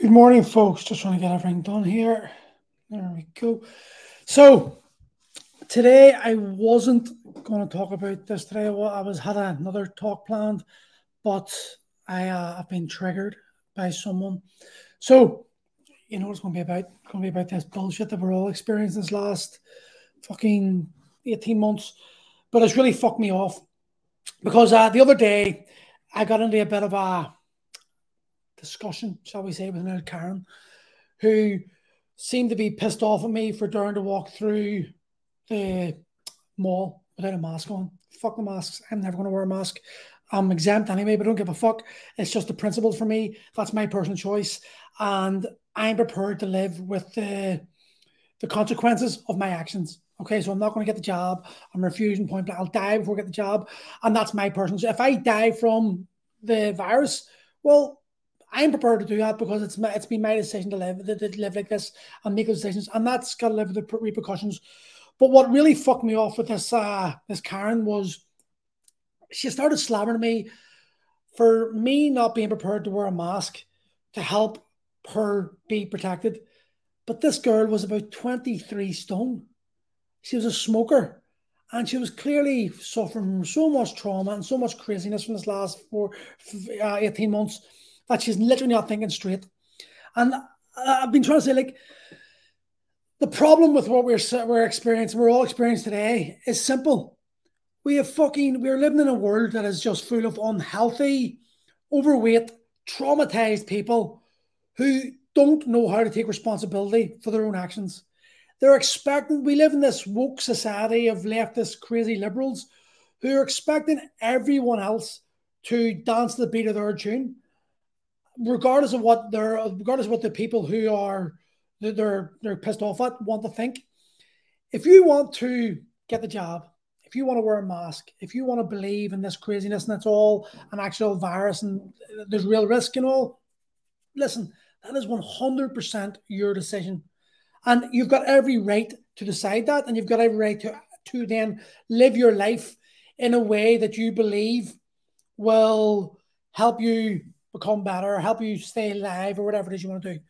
Good morning, folks. Just trying to get everything done here. There we go. So today I wasn't going to talk about this today. Well, I was had another talk planned, but I uh, have been triggered by someone. So you know it's going to be about? It's going to be about this bullshit that we're all experiencing this last fucking eighteen months. But it's really fucked me off because uh, the other day I got into a bit of a discussion, shall we say, with old Karen who seemed to be pissed off at me for daring to walk through the mall without a mask on. Fuck the masks. I'm never going to wear a mask. I'm exempt anyway, but I don't give a fuck. It's just the principle for me. That's my personal choice. And I'm prepared to live with the, the consequences of my actions. Okay, so I'm not going to get the job. I'm refusing point blank. I'll die before I get the job. And that's my personal. If I die from the virus, well, I'm prepared to do that because it's my, it's been my decision to live to, to live like this and make those decisions, and that's got to live with the repercussions. But what really fucked me off with this uh, this Karen was she started slamming me for me not being prepared to wear a mask to help her be protected. But this girl was about 23 stone. She was a smoker and she was clearly suffering from so much trauma and so much craziness from this last four, uh, 18 months that she's literally not thinking straight. And uh, I've been trying to say, like, the problem with what we're we're experiencing, we're all experiencing today, is simple. We have fucking we're living in a world that is just full of unhealthy, overweight, traumatized people who don't know how to take responsibility for their own actions. They're expecting we live in this woke society of leftist crazy liberals who are expecting everyone else to dance to the beat of their tune regardless of what they're, regardless of what the people who are they're they're pissed off at want to think. If you want to get the job, if you want to wear a mask, if you want to believe in this craziness and it's all an actual virus and there's real risk and all, listen, that is 100% your decision. And you've got every right to decide that. And you've got every right to, to then live your life in a way that you believe will help you become better, or help you stay alive, or whatever it is you want to do.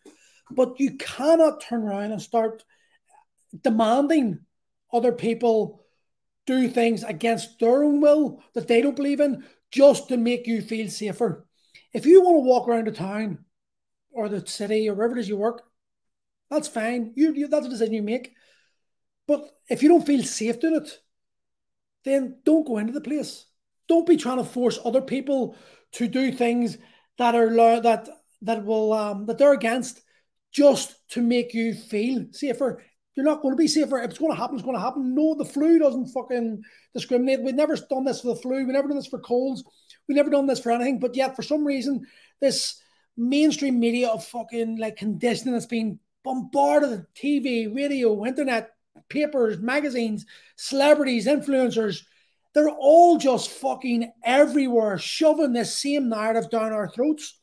But you cannot turn around and start demanding other people do things against their own will that they don't believe in just to make you feel safer. If you want to walk around the town or the city or wherever it is you work, that's fine. You, you that's a decision you make. But if you don't feel safe doing it, then don't go into the place. Don't be trying to force other people to do things that are that that will um, that they're against just to make you feel safer. You're not going to be safer. If it's going to happen, it's going to happen. No, the flu doesn't fucking discriminate. We've never done this for the flu. We've never done this for colds. We've never done this for anything. But yet, for some reason, this mainstream media of fucking like conditioning that's been bombarded TV, radio, internet, papers, magazines, celebrities, influencers, they're all just fucking everywhere, shoving this same narrative down our throats.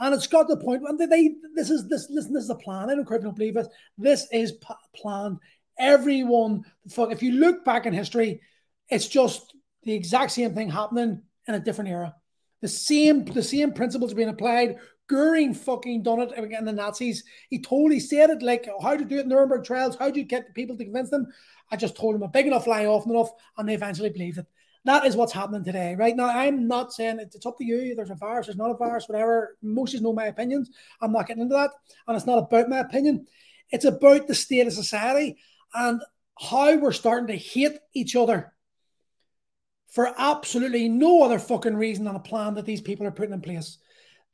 And it's got the point. and they, this is this listen, this is a plan. I don't quite believe it. This is p- planned. Everyone, fuck. If you look back in history, it's just the exact same thing happening in a different era. The same, the same principles being applied. Goering fucking done it again. The Nazis. He totally said it like how to do it Nuremberg trials. How do you get people to convince them? I just told them a big enough lie often enough, and they eventually believed it. That is what's happening today, right now. I'm not saying it's up to you. There's a virus, there's not a virus, whatever. Most you know my opinions. I'm not getting into that, and it's not about my opinion. It's about the state of society and how we're starting to hate each other for absolutely no other fucking reason than a plan that these people are putting in place.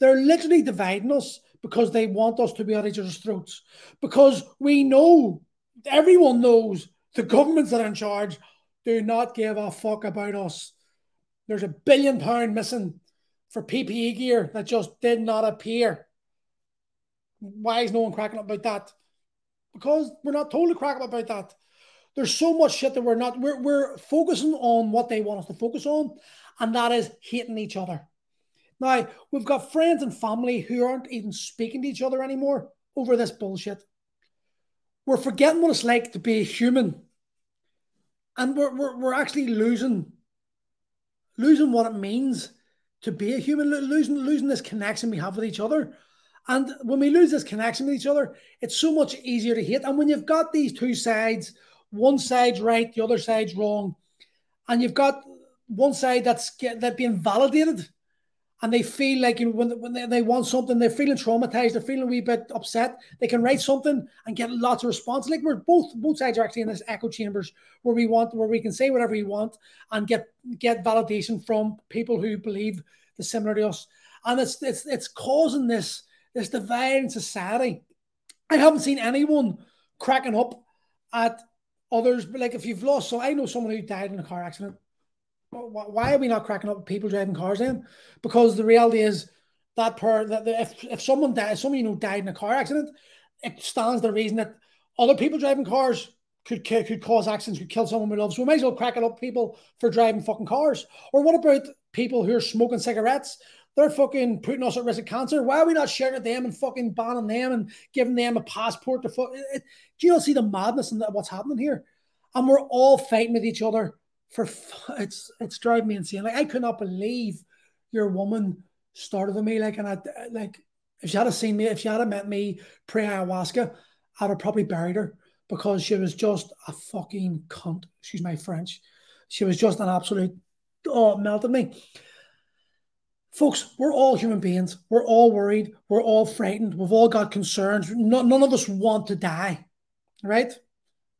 They're literally dividing us because they want us to be at each other's throats. Because we know, everyone knows the governments that are in charge do not give a fuck about us. There's a billion pound missing for PPE gear that just did not appear. Why is no one cracking up about that? Because we're not told to crack up about that. There's so much shit that we're not, we're, we're focusing on what they want us to focus on, and that is hating each other. Now, we've got friends and family who aren't even speaking to each other anymore over this bullshit. We're forgetting what it's like to be a human. And we're, we're, we're actually losing losing what it means to be a human, losing losing this connection we have with each other. And when we lose this connection with each other, it's so much easier to hate. And when you've got these two sides, one side's right, the other side's wrong, and you've got one side that's that being validated, and they feel like you know, when, when they, they want something, they're feeling traumatized, they're feeling a wee bit upset. They can write something and get lots of response. Like we're both both sides are actually in this echo chambers where we want where we can say whatever we want and get get validation from people who believe the similar to us. And it's it's it's causing this this divide in society. I haven't seen anyone cracking up at others, but like if you've lost, so I know someone who died in a car accident. Why are we not cracking up with people driving cars then? Because the reality is that per that if if someone died, someone you know died in a car accident, it stands the reason that other people driving cars could could cause accidents, could kill someone we love. So we might as well crack it up people for driving fucking cars. Or what about people who are smoking cigarettes? They're fucking putting us at risk of cancer. Why are we not sharing at them and fucking banning them and giving them a passport to fuck? Do you not see the madness and what's happening here? And we're all fighting with each other for it's it's driving me insane. Like I could not believe your woman started with me. Like and I like if she had seen me, if she had met me pre ayahuasca, I'd have probably buried her because she was just a fucking cunt. She's my French. She was just an absolute oh melted me. Folks, we're all human beings. We're all worried. We're all frightened. We've all got concerns. none of us want to die, right?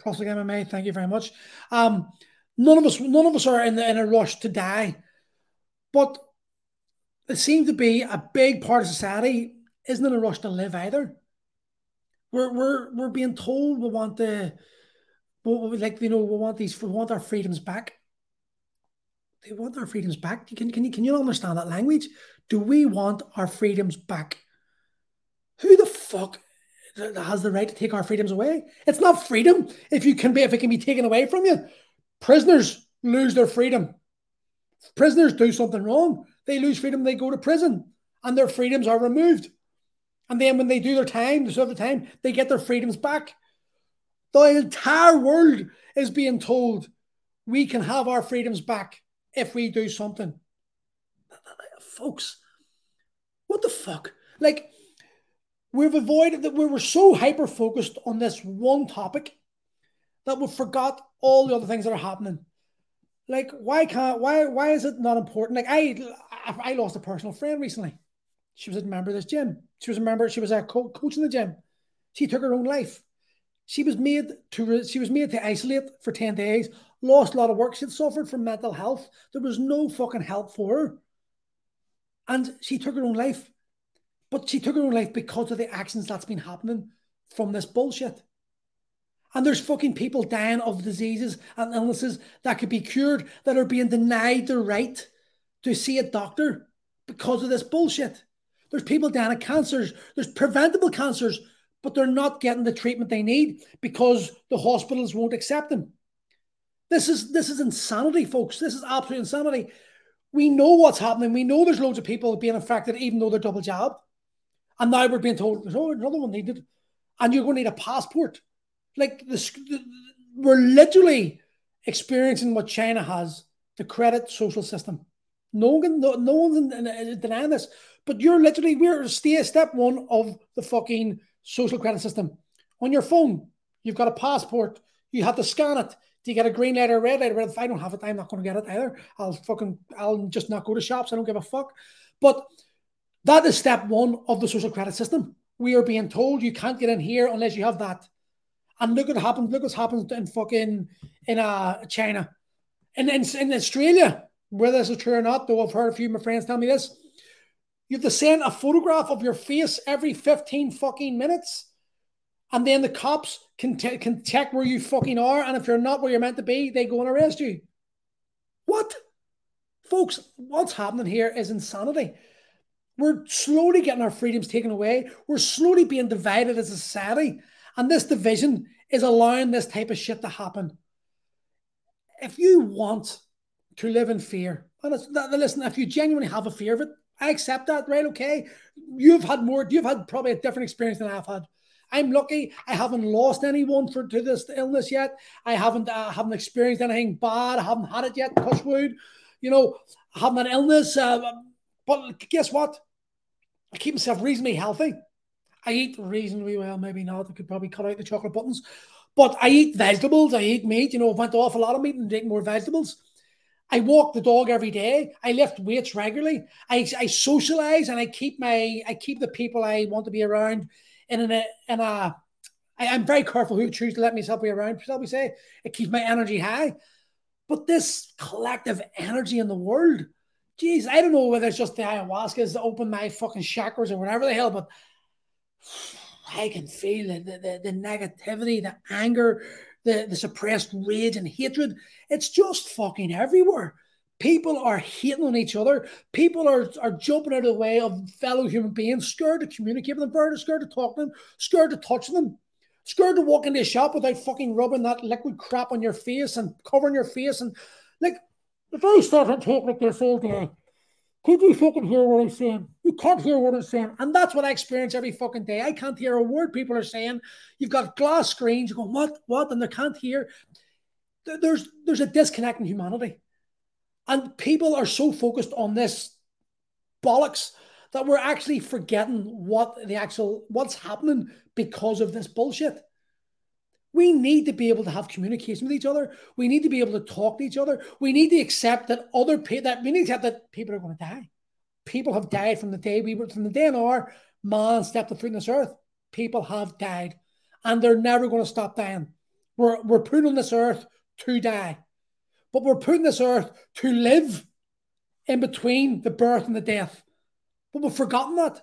Prosec MMA, thank you very much. Um, none of us, none of us are in, the, in a rush to die, but it seems to be a big part of society isn't in a rush to live either. We're we're we're being told we want the, like you know, we want these, we want our freedoms back they want our freedoms back. Can, can, you, can you understand that language? Do we want our freedoms back? Who the fuck has the right to take our freedoms away? It's not freedom if you can be if it can be taken away from you. Prisoners lose their freedom. Prisoners do something wrong. They lose freedom, they go to prison, and their freedoms are removed. And then when they do their time, they serve time, they get their freedoms back. The entire world is being told we can have our freedoms back if we do something. Folks, what the fuck? Like, we've avoided that we were so hyper focused on this one topic that we forgot all the other things that are happening. Like, why can't why why is it not important? Like, I I lost a personal friend recently. She was a member of this gym. She was a member. She was a co- coach in the gym. She took her own life. She was made to she was made to isolate for ten days lost a lot of work. She'd suffered from mental health. There was no fucking help for her. And she took her own life. But she took her own life because of the actions that's been happening from this bullshit. And there's fucking people dying of diseases and illnesses that could be cured that are being denied the right to see a doctor because of this bullshit. There's people dying of cancers, there's preventable cancers, but they're not getting the treatment they need because the hospitals won't accept them. This is this is insanity, folks. This is absolute insanity. We know what's happening. We know there's loads of people being infected, even though they're double jabbed. And now we're being told there's oh, another one needed, and you're going to need a passport. Like this, we're literally experiencing what China has the credit social system. No one, no, no one's denying this, but you're literally we're step one of the fucking social credit system. On your phone, you've got a passport. You have to scan it. Do you get a green light or a red light? If I don't have it, I'm not going to get it either. I'll fucking, I'll just not go to shops. I don't give a fuck. But that is step one of the social credit system. We are being told you can't get in here unless you have that. And look what happens. Look what's happened in fucking in uh China, and in, in, Australia, whether this is true or not. Though I've heard a few of my friends tell me this, you have to send a photograph of your face every fifteen fucking minutes and then the cops can t- can check where you fucking are, and if you're not where you're meant to be, they go and arrest you. What, folks? What's happening here is insanity. We're slowly getting our freedoms taken away. We're slowly being divided as a society, and this division is allowing this type of shit to happen. If you want to live in fear, and listen, if you genuinely have a fear of it, I accept that, right? Okay, you've had more, you've had probably a different experience than I've had. I'm lucky. I haven't lost anyone for to this illness yet. I haven't uh, haven't experienced anything bad. I haven't had it yet. Touch wood. You know, I haven't an illness. Uh, but guess what? I keep myself reasonably healthy. I eat reasonably well, maybe not. I could probably cut out the chocolate buttons. But I eat vegetables, I eat meat, you know, I've went off a lot of meat and eat more vegetables. I walk the dog every day. I lift weights regularly. I, I socialize and I keep my I keep the people I want to be around in a in a I, am very careful who choose to let myself be around, shall we say. It keeps my energy high. But this collective energy in the world, geez, I don't know whether it's just the ayahuasca that open my fucking chakras or whatever the hell, but I can feel the, the, the negativity, the anger, the, the suppressed rage and hatred. It's just fucking everywhere. People are hating on each other. People are, are jumping out of the way of fellow human beings, scared to communicate with them, scared to talk to them, scared to touch them, scared to walk into a shop without fucking rubbing that liquid crap on your face and covering your face. And like, if I start to talk like this all day, could you fucking hear what I'm saying? You can't hear what I'm saying. And that's what I experience every fucking day. I can't hear a word people are saying. You've got glass screens, you go, what, what? And they can't hear. There's there's a disconnect in humanity. And people are so focused on this bollocks that we're actually forgetting what the actual what's happening because of this bullshit. We need to be able to have communication with each other. We need to be able to talk to each other. We need to accept that other people that we need to accept that people are going to die. People have died from the day we were from the day our man stepped the foot in this earth. People have died, and they're never going to stop dying. We're we're put on this earth to die, but we're put on this earth to live in between the birth and the death. But we've forgotten that.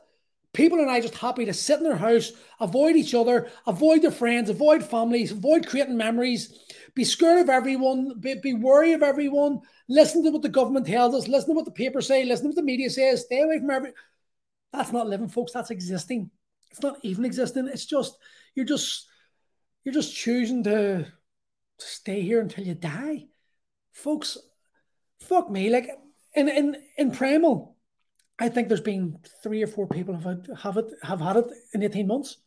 People are now just happy to sit in their house, avoid each other, avoid their friends, avoid families, avoid creating memories, be scared of everyone, be, be wary of everyone, listen to what the government tells us, listen to what the papers say, listen to what the media says, stay away from every. That's not living, folks. That's existing. It's not even existing. It's just you're just you're just choosing to, to stay here until you die, folks. Fuck me, like in in in primal I think there's been three or four people have have it have had it in 18 months.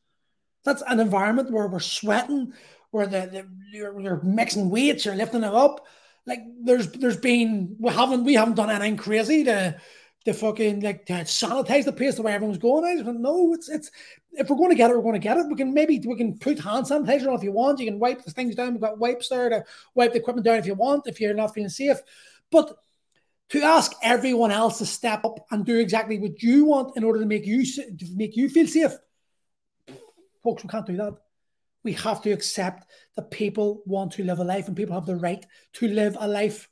That's an environment where we're sweating, where the, the you're, you're, mixing weights, you're lifting it up. Like there's there's been we haven't we haven't done anything crazy to to fucking like to sanitize the place the way everyone's going. I just no, it's it's if we're going to get it, we're going to get it. We can maybe we can put hand sanitizer on if you want. You can wipe the things down. We've got wipes there to wipe the equipment down if you want, if you're not feeling safe. But to ask everyone else to step up and do exactly what you want in order to make you to make you feel safe. Folks, we can't do that. We have to accept that people want to live a life and people have the right to live a life.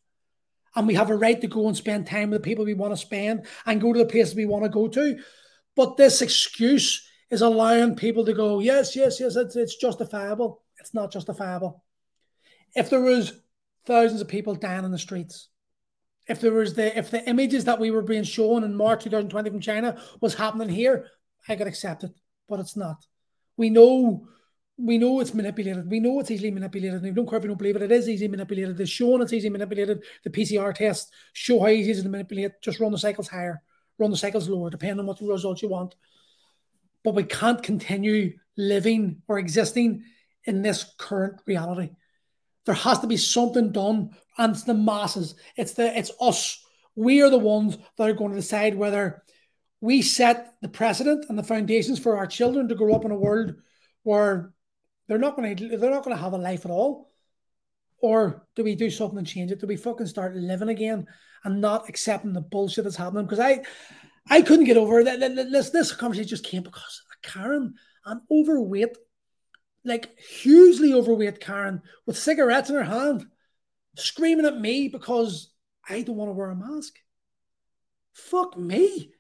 And we have a right to go and spend time with the people we want to spend and go to the places we want to go to. But this excuse is allowing people to go, yes, yes, yes, it's, it's justifiable. It's not justifiable. If there was thousands of people dying in the streets, if there was the if the images that we were being shown in March 2020 from China was happening here, I could accept it, but it's not. We know we know it's manipulated. We know it's easily manipulated. And we don't care if you don't believe it, it is easily manipulated. It's shown it's easily manipulated. The PCR tests show how easy it is to manipulate. Just run the cycles higher, run the cycles lower, depending on what results you want. But we can't continue living or existing in this current reality. There has to be something done, and it's the masses. It's the it's us. We are the ones that are going to decide whether we set the precedent and the foundations for our children to grow up in a world where they're not going to they're not going to have a life at all, or do we do something and change it? Do we fucking start living again and not accepting the bullshit that's happening? Because I I couldn't get over that. This this conversation just came because Karen, I'm overweight like hugely overweight Karen with cigarettes in her hand, screaming at me because I don't want to wear a mask. Fuck me.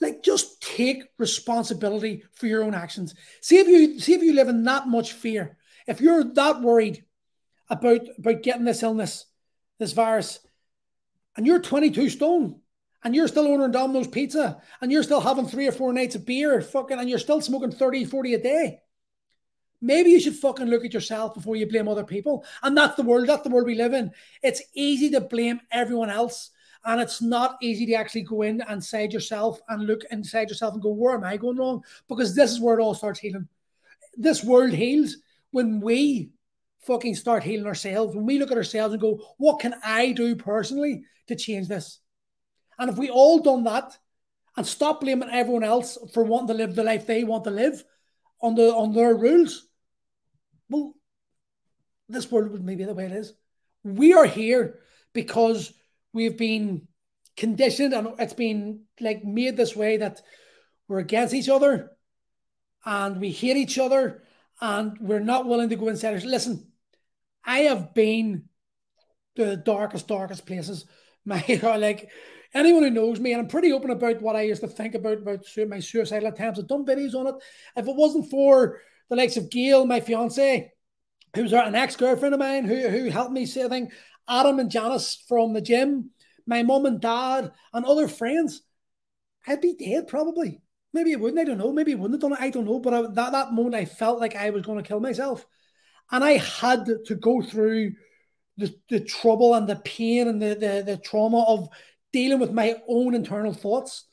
Like just take responsibility for your own actions. See if you see if you live in that much fear. If you're that worried about about getting this illness, this virus, and you're 22 stone, and you're still ordering Domino's pizza, and you're still having three or four nights of beer, fucking, and you're still smoking 30, 40 a day Maybe you should fucking look at yourself before you blame other people. And that's the world, that's the world we live in. It's easy to blame everyone else. And it's not easy to actually go in and side yourself and look inside yourself and go, where am I going wrong? Because this is where it all starts healing. This world heals when we fucking start healing ourselves, when we look at ourselves and go, what can I do personally to change this? And if we all done that, and stop blaming everyone else for wanting to live the life they want to live on the on their rules, well, this world would maybe the way it is. We are here because we've been conditioned and it's been like made this way that we're against each other and we hate each other and we're not willing to go inside. Listen, I have been the darkest, darkest places. My like anyone who knows me, and I'm pretty open about what I used to think about about my suicidal attempts. I've done videos on it. If it wasn't for the likes of Gail, my fiance, who's an ex-girlfriend of mine, who who helped me say thing, Adam and Janice from the gym, my mom and dad, and other friends, I'd be dead probably. Maybe it wouldn't. I don't know. Maybe it wouldn't have done it. I don't know. But I, that that moment, I felt like I was going to kill myself, and I had to go through the, the trouble and the pain and the, the the trauma of dealing with my own internal thoughts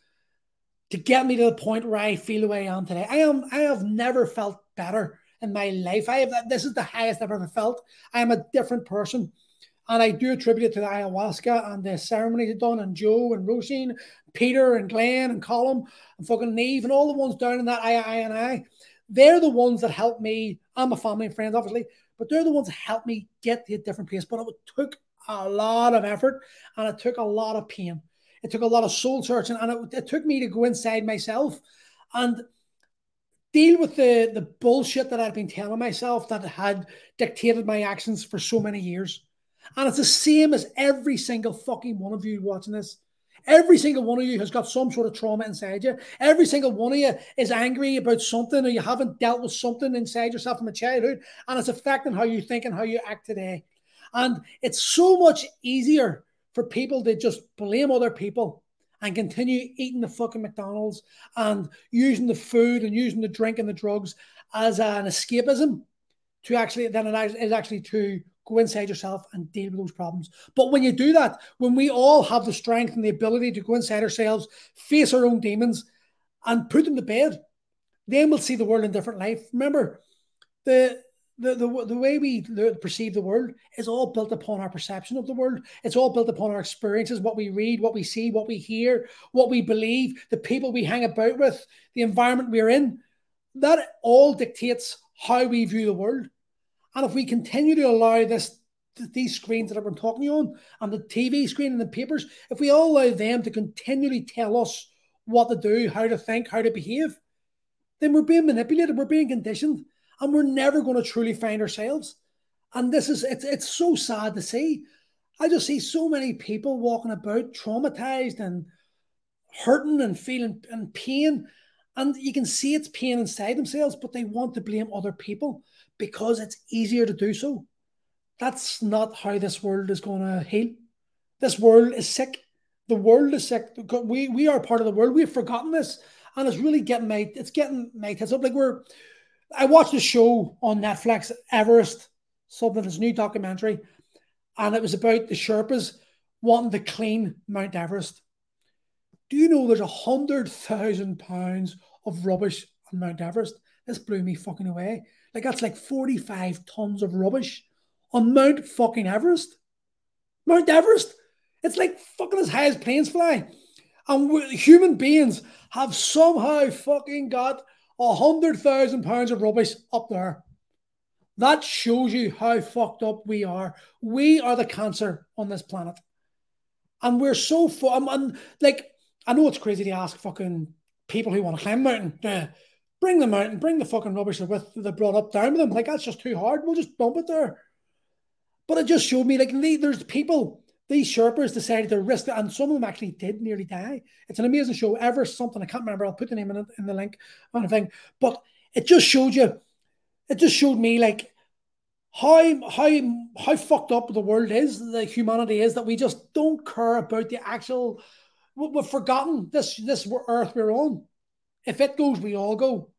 to get me to the point where I feel the way I am today. I am. I have never felt better in my life. I have. This is the highest I've ever felt. I am a different person. And I do attribute it to the ayahuasca and the ceremonies done, and Joe and Rosine, Peter and Glenn and Colin and fucking Neve and all the ones down in that I, I and I. They're the ones that helped me. I'm a family and friends, obviously, but they're the ones that helped me get to a different place. But it took a lot of effort and it took a lot of pain. It took a lot of soul searching and it, it took me to go inside myself and deal with the, the bullshit that I'd been telling myself that had dictated my actions for so many years. And it's the same as every single fucking one of you watching this. Every single one of you has got some sort of trauma inside you. Every single one of you is angry about something or you haven't dealt with something inside yourself from a childhood and it's affecting how you think and how you act today. And it's so much easier for people to just blame other people and continue eating the fucking McDonald's and using the food and using the drink and the drugs as an escapism to actually then it is actually to go inside yourself and deal with those problems. But when you do that, when we all have the strength and the ability to go inside ourselves, face our own demons, and put them to bed, then we'll see the world in different life. Remember, the the, the, the way we perceive the world is all built upon our perception of the world. It's all built upon our experiences, what we read, what we see, what we hear, what we believe, the people we hang about with, the environment we're in. That all dictates how we view the world. And if we continue to allow this these screens that I've been talking on, and the TV screen and the papers, if we all allow them to continually tell us what to do, how to think, how to behave, then we're being manipulated, we're being conditioned, and we're never going to truly find ourselves. And this is it's it's so sad to see. I just see so many people walking about traumatized and hurting and feeling and pain. And you can see it's pain inside themselves, but they want to blame other people because it's easier to do so. That's not how this world is going to heal. This world is sick. The world is sick. We we are part of the world. We've forgotten this, and it's really getting my it's getting my tits up. Like we're, I watched a show on Netflix, Everest, something this new documentary, and it was about the Sherpas wanting to clean Mount Everest. Do you know there's a hundred thousand pounds of rubbish on Mount Everest? This blew me fucking away. Like that's like 45 tons of rubbish on Mount fucking Everest. Mount Everest. It's like fucking as high as planes fly. And human beings have somehow fucking got a hundred thousand pounds of rubbish up there. That shows you how fucked up we are. We are the cancer on this planet. And we're so fun. And like, I know it's crazy to ask fucking people who want to climb mountain to bring the out and bring the fucking rubbish with they brought up down with them. Like that's just too hard. We'll just dump it there. But it just showed me like there's people, these Sherpas decided to risk it, and some of them actually did nearly die. It's an amazing show. Ever something I can't remember. I'll put the name in, in the link on the thing. But it just showed you. It just showed me like how how how fucked up the world is, the humanity is that we just don't care about the actual. We've forgotten this this earth we're on. If it goes, we all go.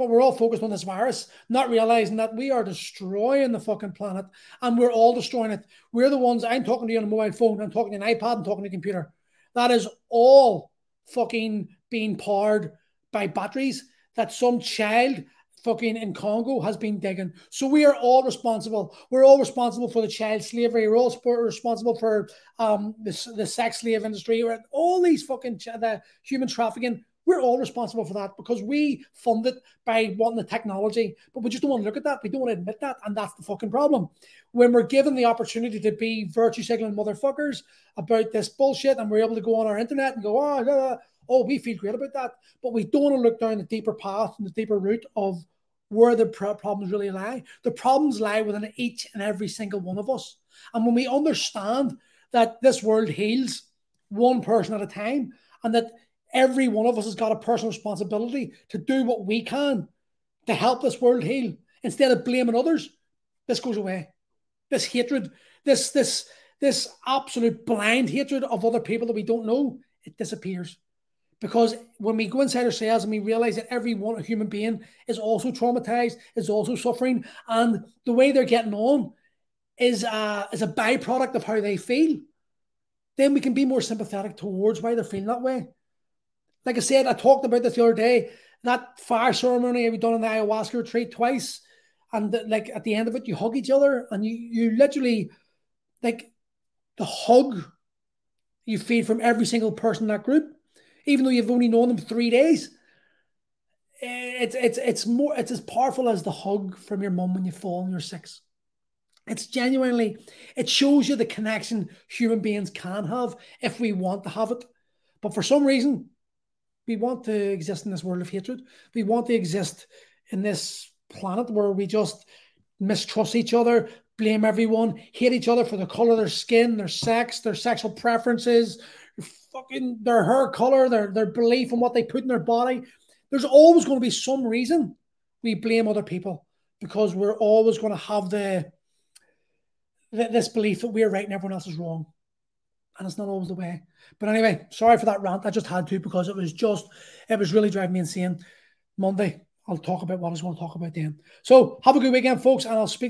But we're all focused on this virus, not realizing that we are destroying the fucking planet and we're all destroying it. We're the ones, I'm talking to you on a mobile phone, I'm talking to an iPad, I'm talking to a computer. That is all fucking being powered by batteries that some child fucking in Congo has been digging. So we are all responsible. We're all responsible for the child slavery. We're all responsible for um the, the sex slave industry. We're all these fucking the human trafficking. We're all responsible for that because we fund it by wanting the technology, but we just don't want to look at that. We don't want to admit that, and that's the fucking problem. When we're given the opportunity to be virtue signaling motherfuckers about this bullshit, and we're able to go on our internet and go, oh, blah, blah, oh, we feel great about that, but we don't want to look down the deeper path and the deeper route of where the problems really lie. The problems lie within each and every single one of us. And when we understand that this world heals one person at a time, and that every one of us has got a personal responsibility to do what we can to help this world heal instead of blaming others, this goes away. This hatred, this this this absolute blind hatred of other people that we don't know, it disappears. Because when we go inside ourselves and we realize that every one human being is also traumatized, is also suffering, and the way they're getting on is a, is a byproduct of how they feel, then we can be more sympathetic towards why they're feeling that way. Like I said, I talked about this the other day. That fire ceremony we done in the ayahuasca retreat twice, and the, like at the end of it, you hug each other, and you you literally like the hug you feel from every single person in that group even though you've only known them three days. Eh, it's it's it's more it's as powerful as the hug from your mum when you fall and you're six. It's genuinely it shows you the connection human beings can have if we want to have it. But for some reason, we want to exist in this world of hatred. We want to exist in this planet where we just mistrust each other, blame everyone, hate each other for the color of their skin, their sex, their sexual preferences, fucking their hair color, their their belief in what they put in their body. There's always going to be some reason we blame other people because we're always going to have the, the this belief that we're right and everyone else is wrong, and it's not always the way. But anyway, sorry for that rant. I just had to because it was just it was really driving me insane. Monday, I'll talk about what I was going to talk about then. So have a good weekend, folks, and I'll speak.